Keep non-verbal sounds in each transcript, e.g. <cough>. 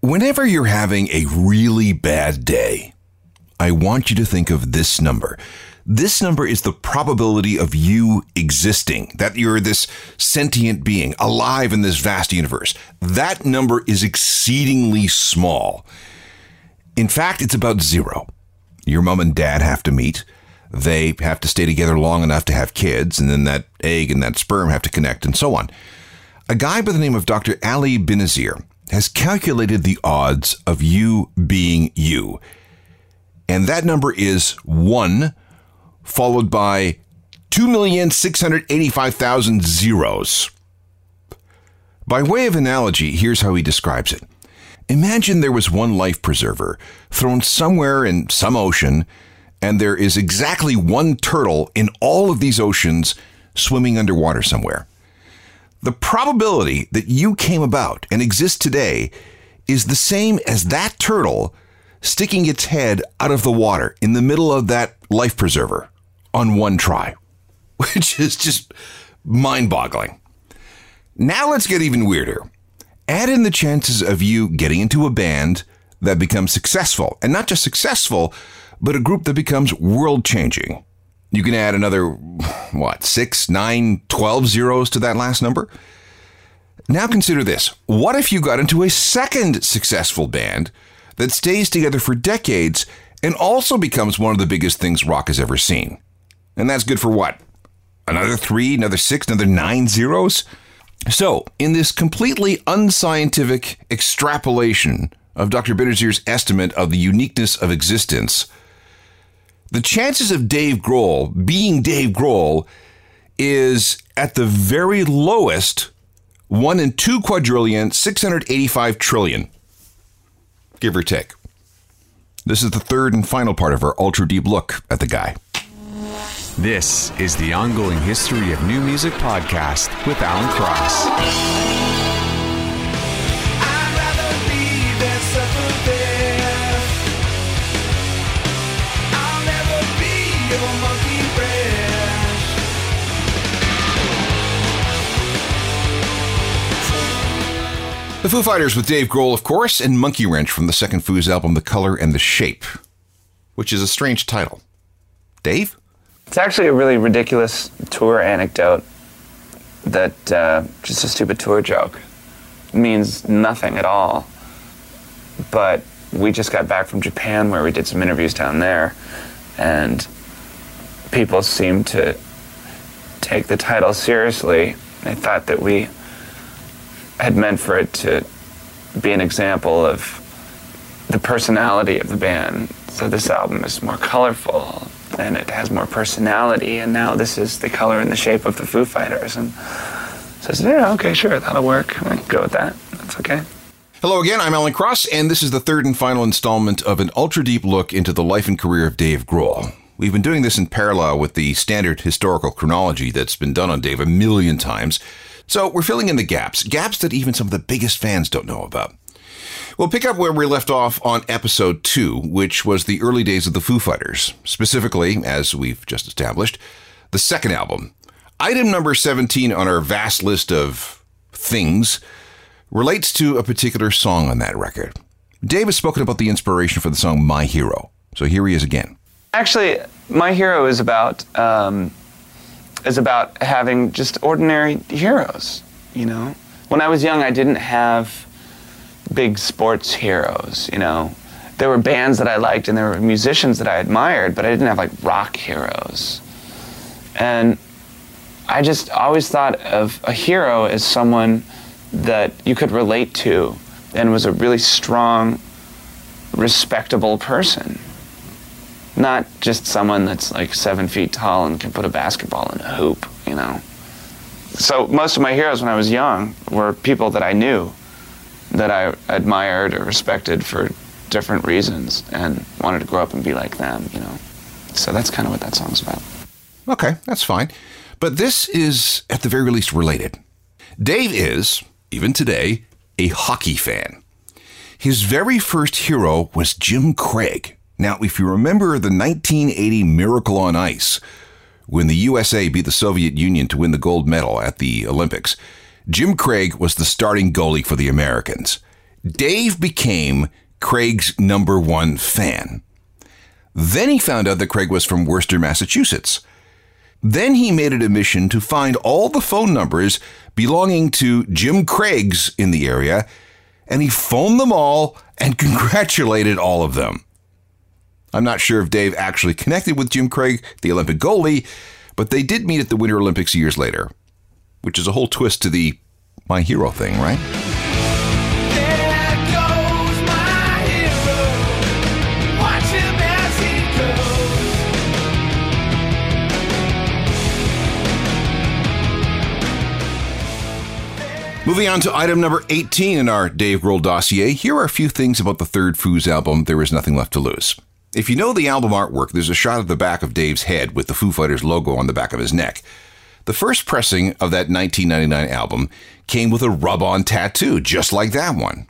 Whenever you're having a really bad day, I want you to think of this number. This number is the probability of you existing, that you're this sentient being alive in this vast universe. That number is exceedingly small. In fact, it's about zero. Your mom and dad have to meet. They have to stay together long enough to have kids, and then that egg and that sperm have to connect, and so on. A guy by the name of Dr. Ali Benazir has calculated the odds of you being you. And that number is one, followed by 2,685,000 zeros. By way of analogy, here's how he describes it. Imagine there was one life preserver thrown somewhere in some ocean, and there is exactly one turtle in all of these oceans swimming underwater somewhere. The probability that you came about and exist today is the same as that turtle sticking its head out of the water in the middle of that life preserver on one try, <laughs> which is just mind boggling. Now let's get even weirder. Add in the chances of you getting into a band that becomes successful, and not just successful, but a group that becomes world changing. You can add another, what, six, nine, twelve zeros to that last number? Now consider this. What if you got into a second successful band that stays together for decades and also becomes one of the biggest things rock has ever seen? And that's good for what? Another three, another six, another nine zeros? So, in this completely unscientific extrapolation of Dr. Benazir's estimate of the uniqueness of existence, the chances of Dave Grohl being Dave Grohl is at the very lowest 1 in 2 quadrillion, 685 trillion, give or take. This is the third and final part of our ultra deep look at the guy. This is the ongoing history of new music podcast with Alan Cross. The Foo Fighters with Dave Grohl, of course, and Monkey Wrench from the second Foos album, The Color and the Shape, which is a strange title. Dave? It's actually a really ridiculous tour anecdote that uh, just a stupid tour joke. Means nothing at all. But we just got back from Japan where we did some interviews down there, and people seemed to take the title seriously. They thought that we had meant for it to be an example of the personality of the band. So this album is more colorful and it has more personality, and now this is the color and the shape of the Foo Fighters. And so I said, yeah, okay, sure, that'll work. I go with that. That's okay. Hello again, I'm Alan Cross, and this is the third and final installment of an ultra deep look into the life and career of Dave Grohl. We've been doing this in parallel with the standard historical chronology that's been done on Dave a million times. So we're filling in the gaps, gaps that even some of the biggest fans don't know about. We'll pick up where we left off on episode two, which was the early days of the Foo Fighters, specifically, as we've just established, the second album. Item number 17 on our vast list of things relates to a particular song on that record. Dave has spoken about the inspiration for the song My Hero, so here he is again. Actually, my hero is about um, is about having just ordinary heroes. You know, when I was young, I didn't have big sports heroes. You know, there were bands that I liked and there were musicians that I admired, but I didn't have like rock heroes. And I just always thought of a hero as someone that you could relate to and was a really strong, respectable person. Not just someone that's like seven feet tall and can put a basketball in a hoop, you know. So most of my heroes when I was young were people that I knew, that I admired or respected for different reasons and wanted to grow up and be like them, you know. So that's kind of what that song's about. Okay, that's fine. But this is, at the very least, related. Dave is, even today, a hockey fan. His very first hero was Jim Craig. Now, if you remember the 1980 Miracle on Ice, when the USA beat the Soviet Union to win the gold medal at the Olympics, Jim Craig was the starting goalie for the Americans. Dave became Craig's number one fan. Then he found out that Craig was from Worcester, Massachusetts. Then he made it a mission to find all the phone numbers belonging to Jim Craig's in the area, and he phoned them all and <laughs> congratulated all of them. I'm not sure if Dave actually connected with Jim Craig, the Olympic goalie, but they did meet at the Winter Olympics years later, which is a whole twist to the my hero thing, right? Moving on to item number 18 in our Dave Grohl dossier, here are a few things about the third Foos album, There Is Nothing Left to Lose. If you know the album artwork, there's a shot of the back of Dave's head with the Foo Fighters logo on the back of his neck. The first pressing of that 1999 album came with a rub on tattoo, just like that one.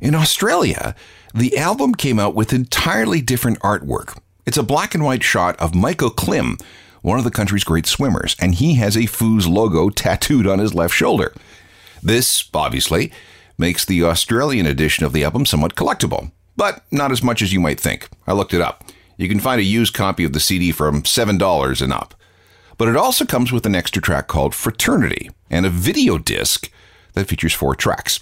In Australia, the album came out with entirely different artwork. It's a black and white shot of Michael Klim, one of the country's great swimmers, and he has a Foos logo tattooed on his left shoulder. This, obviously, makes the Australian edition of the album somewhat collectible, but not as much as you might think. I looked it up. You can find a used copy of the CD from $7 and up. But it also comes with an extra track called Fraternity and a video disc that features four tracks.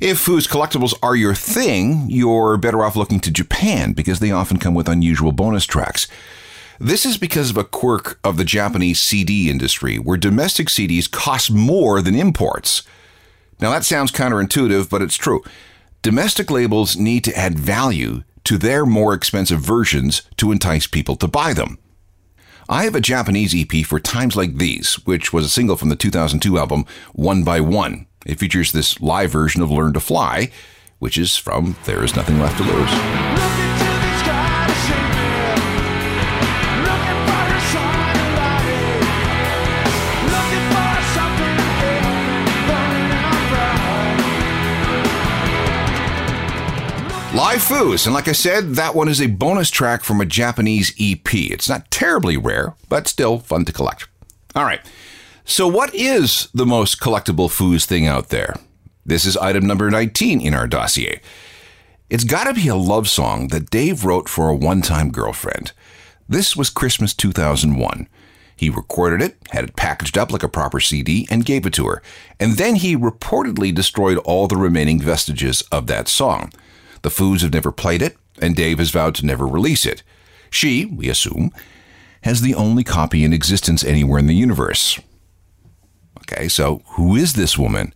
If Foos collectibles are your thing, you're better off looking to Japan because they often come with unusual bonus tracks. This is because of a quirk of the Japanese CD industry, where domestic CDs cost more than imports. Now, that sounds counterintuitive, but it's true. Domestic labels need to add value to their more expensive versions to entice people to buy them. I have a Japanese EP for Times Like These, which was a single from the 2002 album One by One. It features this live version of Learn to Fly, which is from There Is Nothing Left to Lose. Live Foos, and like I said, that one is a bonus track from a Japanese EP. It's not terribly rare, but still fun to collect. All right, so what is the most collectible Foos thing out there? This is item number 19 in our dossier. It's got to be a love song that Dave wrote for a one time girlfriend. This was Christmas 2001. He recorded it, had it packaged up like a proper CD, and gave it to her. And then he reportedly destroyed all the remaining vestiges of that song. The Foos have never played it, and Dave has vowed to never release it. She, we assume, has the only copy in existence anywhere in the universe. Okay, so who is this woman?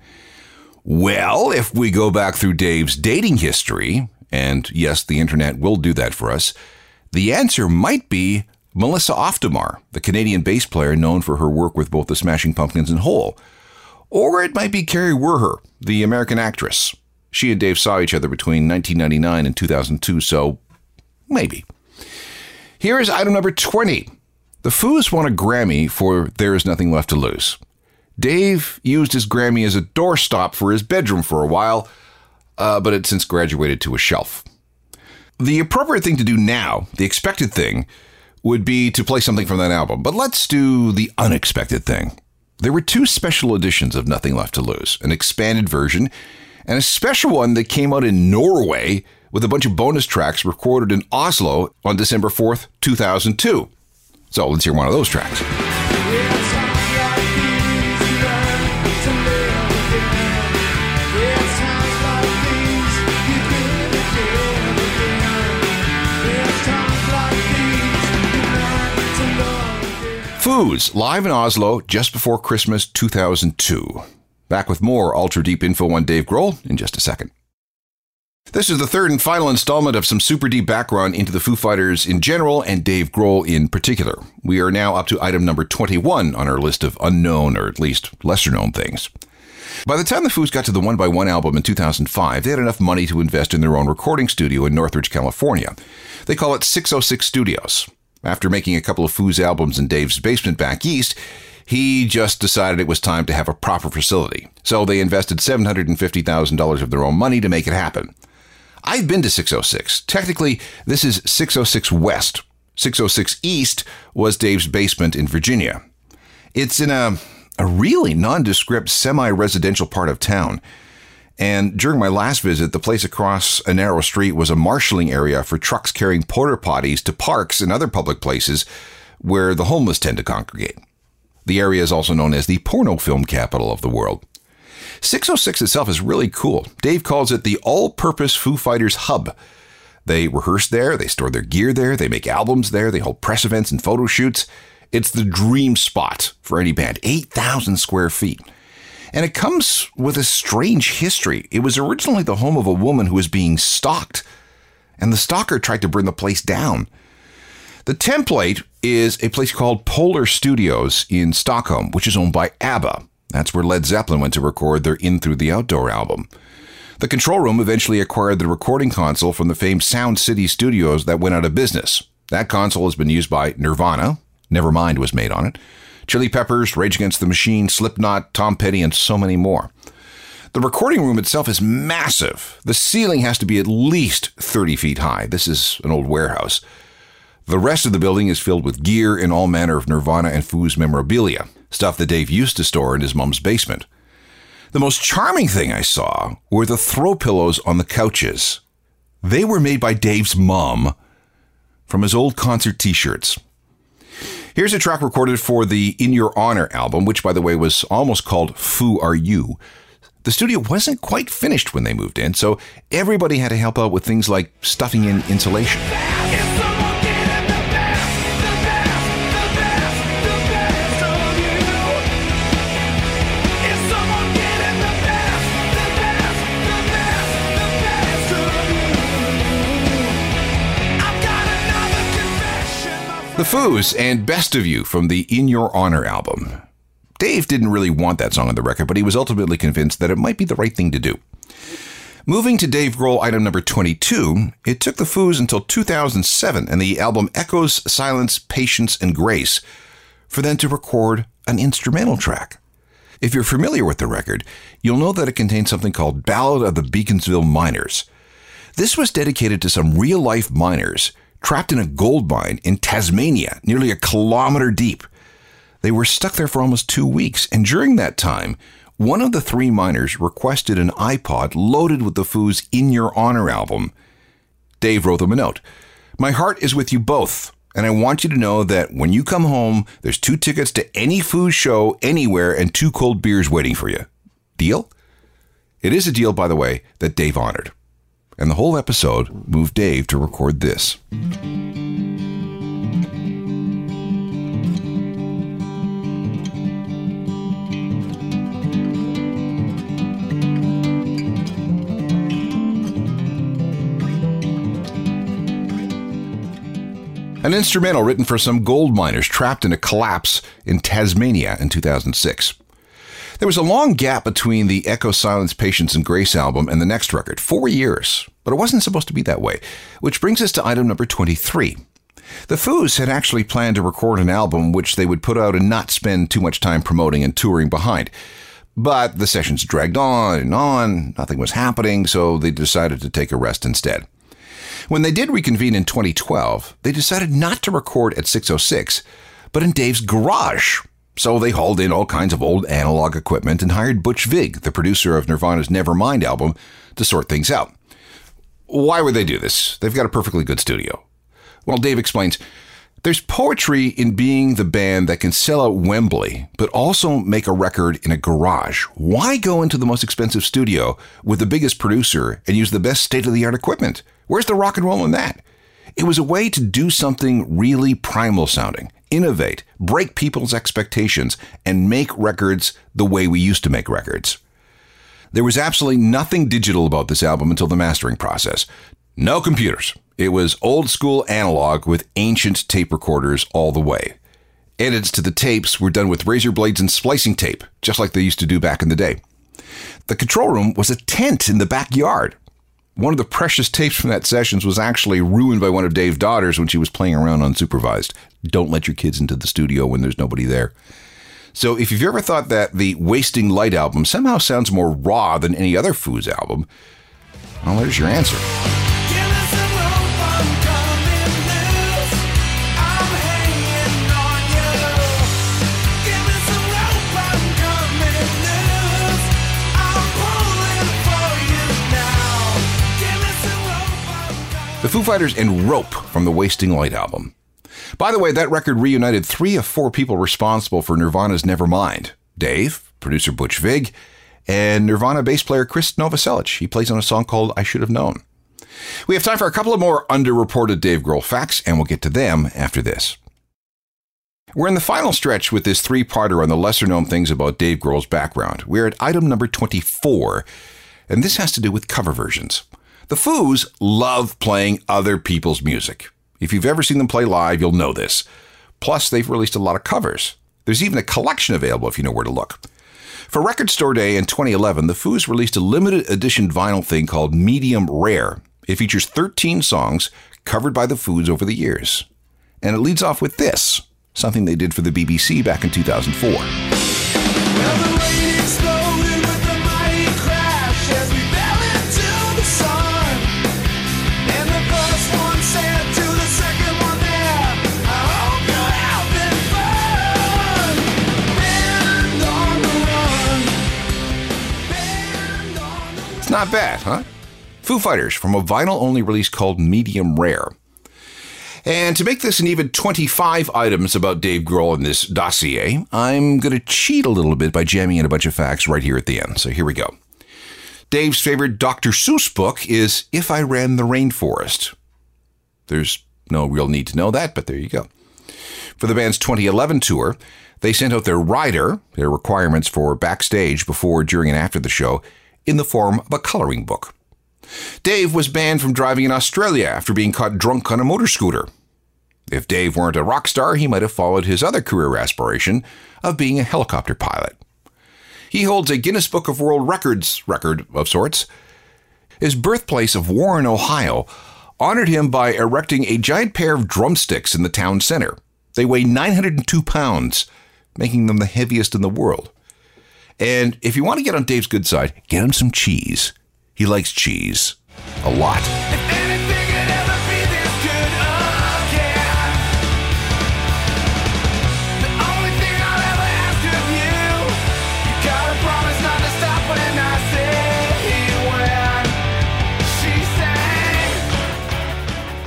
Well, if we go back through Dave's dating history, and yes, the internet will do that for us, the answer might be Melissa Auf der Maur, the Canadian bass player known for her work with both the Smashing Pumpkins and Hole. Or it might be Kari Wuhrer, the American actress. She and Dave saw each other between 1999 and 2002, so maybe. Here is item number 20. The Foos won a Grammy for There Is Nothing Left to Lose. Dave used his Grammy as a doorstop for his bedroom for a while, uh, but it since graduated to a shelf. The appropriate thing to do now, the expected thing, would be to play something from that album, but let's do the unexpected thing. There were two special editions of Nothing Left to Lose an expanded version and a special one that came out in Norway with a bunch of bonus tracks recorded in Oslo on December 4th, 2002. So let's hear one of those tracks. Foos, live in Oslo just before Christmas 2002. Back with more Ultra Deep info on Dave Grohl in just a second. This is the third and final installment of some super deep background into the Foo Fighters in general and Dave Grohl in particular. We are now up to item number 21 on our list of unknown or at least lesser known things. By the time the Foos got to the One by One album in 2005, they had enough money to invest in their own recording studio in Northridge, California. They call it 606 Studios. After making a couple of Foos albums in Dave's basement back east, he just decided it was time to have a proper facility. So they invested $750,000 of their own money to make it happen. I've been to 606. Technically, this is 606 West. 606 East was Dave's basement in Virginia. It's in a, a really nondescript semi residential part of town. And during my last visit, the place across a narrow street was a marshaling area for trucks carrying porta potties to parks and other public places where the homeless tend to congregate. The area is also known as the porno film capital of the world. 606 itself is really cool. Dave calls it the all purpose Foo Fighters hub. They rehearse there, they store their gear there, they make albums there, they hold press events and photo shoots. It's the dream spot for any band, 8,000 square feet. And it comes with a strange history. It was originally the home of a woman who was being stalked, and the stalker tried to burn the place down. The template is a place called Polar Studios in Stockholm, which is owned by ABBA. That's where Led Zeppelin went to record their In Through the Outdoor album. The control room eventually acquired the recording console from the famed Sound City Studios that went out of business. That console has been used by Nirvana, Nevermind was made on it, Chili Peppers, Rage Against the Machine, Slipknot, Tom Petty, and so many more. The recording room itself is massive. The ceiling has to be at least 30 feet high. This is an old warehouse. The rest of the building is filled with gear and all manner of Nirvana and Foos memorabilia, stuff that Dave used to store in his mom's basement. The most charming thing I saw were the throw pillows on the couches. They were made by Dave's mom from his old concert t shirts. Here's a track recorded for the In Your Honor album, which, by the way, was almost called Foo Are You. The studio wasn't quite finished when they moved in, so everybody had to help out with things like stuffing in insulation. The Foos and Best of You from the In Your Honor album. Dave didn't really want that song on the record, but he was ultimately convinced that it might be the right thing to do. Moving to Dave Grohl item number 22, it took the Foos until 2007 and the album Echoes, Silence, Patience, and Grace for them to record an instrumental track. If you're familiar with the record, you'll know that it contains something called Ballad of the Beaconsfield Miners. This was dedicated to some real life miners trapped in a gold mine in Tasmania, nearly a kilometer deep. They were stuck there for almost two weeks, and during that time, one of the three miners requested an iPod loaded with the Foos In Your Honor album. Dave wrote them a note. My heart is with you both, and I want you to know that when you come home, there's two tickets to any Foos show anywhere and two cold beers waiting for you. Deal? It is a deal, by the way, that Dave honored and the whole episode moved Dave to record this. An instrumental written for some gold miners trapped in a collapse in Tasmania in 2006. There was a long gap between the Echo Silence Patience and Grace album and the next record, four years, but it wasn't supposed to be that way, which brings us to item number 23. The Foos had actually planned to record an album which they would put out and not spend too much time promoting and touring behind. But the sessions dragged on and on, nothing was happening, so they decided to take a rest instead. When they did reconvene in 2012, they decided not to record at 606, but in Dave's garage, so they hauled in all kinds of old analog equipment and hired Butch Vig, the producer of Nirvana's Nevermind album, to sort things out. why would they do this? They've got a perfectly good studio. Well, Dave explains there's poetry in being the band that can sell out Wembley, but also make a record in a garage. Why go into the most expensive studio with the biggest producer and use the best state of the art equipment? Where's the rock and roll in that? It was a way to do something really primal sounding, innovate, break people's expectations, and make records the way we used to make records. There was absolutely nothing digital about this album until the mastering process. No computers. It was old school analog with ancient tape recorders all the way. Edits to the tapes were done with razor blades and splicing tape, just like they used to do back in the day. The control room was a tent in the backyard. One of the precious tapes from that sessions was actually ruined by one of Dave's daughters when she was playing around unsupervised. Don't let your kids into the studio when there's nobody there. So if you've ever thought that the Wasting Light album somehow sounds more raw than any other Foos album, well, there's your answer. Foo Fighters and Rope from the Wasting Light album. By the way, that record reunited three of four people responsible for Nirvana's Nevermind Dave, producer Butch Vig, and Nirvana bass player Chris Novoselic. He plays on a song called I Should Have Known. We have time for a couple of more underreported Dave Grohl facts, and we'll get to them after this. We're in the final stretch with this three parter on the lesser known things about Dave Grohl's background. We're at item number 24, and this has to do with cover versions. The Foos love playing other people's music. If you've ever seen them play live, you'll know this. Plus, they've released a lot of covers. There's even a collection available if you know where to look. For Record Store Day in 2011, the Foos released a limited edition vinyl thing called Medium Rare. It features 13 songs covered by the Foos over the years. And it leads off with this, something they did for the BBC back in 2004. Not bad, huh? Foo Fighters from a vinyl only release called Medium Rare. And to make this an even 25 items about Dave Grohl in this dossier, I'm going to cheat a little bit by jamming in a bunch of facts right here at the end. So here we go. Dave's favorite Dr. Seuss book is If I Ran the Rainforest. There's no real need to know that, but there you go. For the band's 2011 tour, they sent out their rider, their requirements for backstage before, during, and after the show, in the form of a coloring book. Dave was banned from driving in Australia after being caught drunk on a motor scooter. If Dave weren't a rock star, he might have followed his other career aspiration of being a helicopter pilot. He holds a Guinness Book of World Records record of sorts. His birthplace of Warren, Ohio, honored him by erecting a giant pair of drumsticks in the town center. They weigh 902 pounds, making them the heaviest in the world. And if you want to get on Dave's good side, get him some cheese. He likes cheese a lot.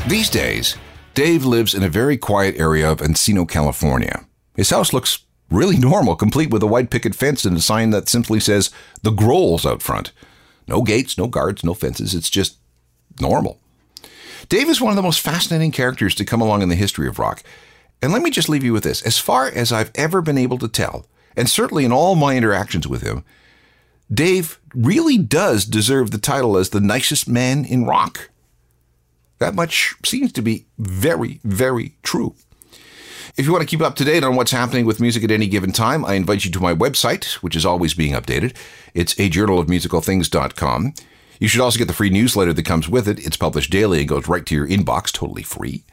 These days, Dave lives in a very quiet area of Encino, California. His house looks really normal, complete with a white picket fence and a sign that simply says the Grohls out front. No gates, no guards, no fences. It's just normal. Dave is one of the most fascinating characters to come along in the history of rock. And let me just leave you with this. As far as I've ever been able to tell, and certainly in all my interactions with him, Dave really does deserve the title as the nicest man in rock. That much seems to be very, very true. If you want to keep up to date on what's happening with music at any given time, I invite you to my website, which is always being updated. It's a journal of musicalthings.com. You should also get the free newsletter that comes with it. It's published daily and goes right to your inbox, totally free.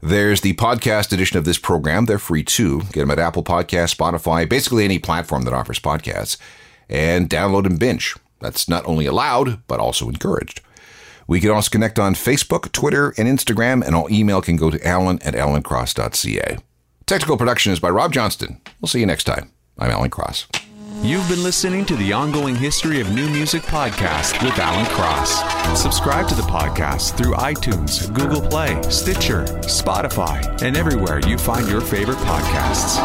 There's the podcast edition of this program. They're free too. Get them at Apple Podcast, Spotify, basically any platform that offers podcasts. And download and binge. That's not only allowed, but also encouraged. We can also connect on Facebook, Twitter, and Instagram, and all email can go to alan at alancross.ca. Technical production is by Rob Johnston. We'll see you next time. I'm Alan Cross. You've been listening to the Ongoing History of New Music podcast with Alan Cross. Subscribe to the podcast through iTunes, Google Play, Stitcher, Spotify, and everywhere you find your favorite podcasts.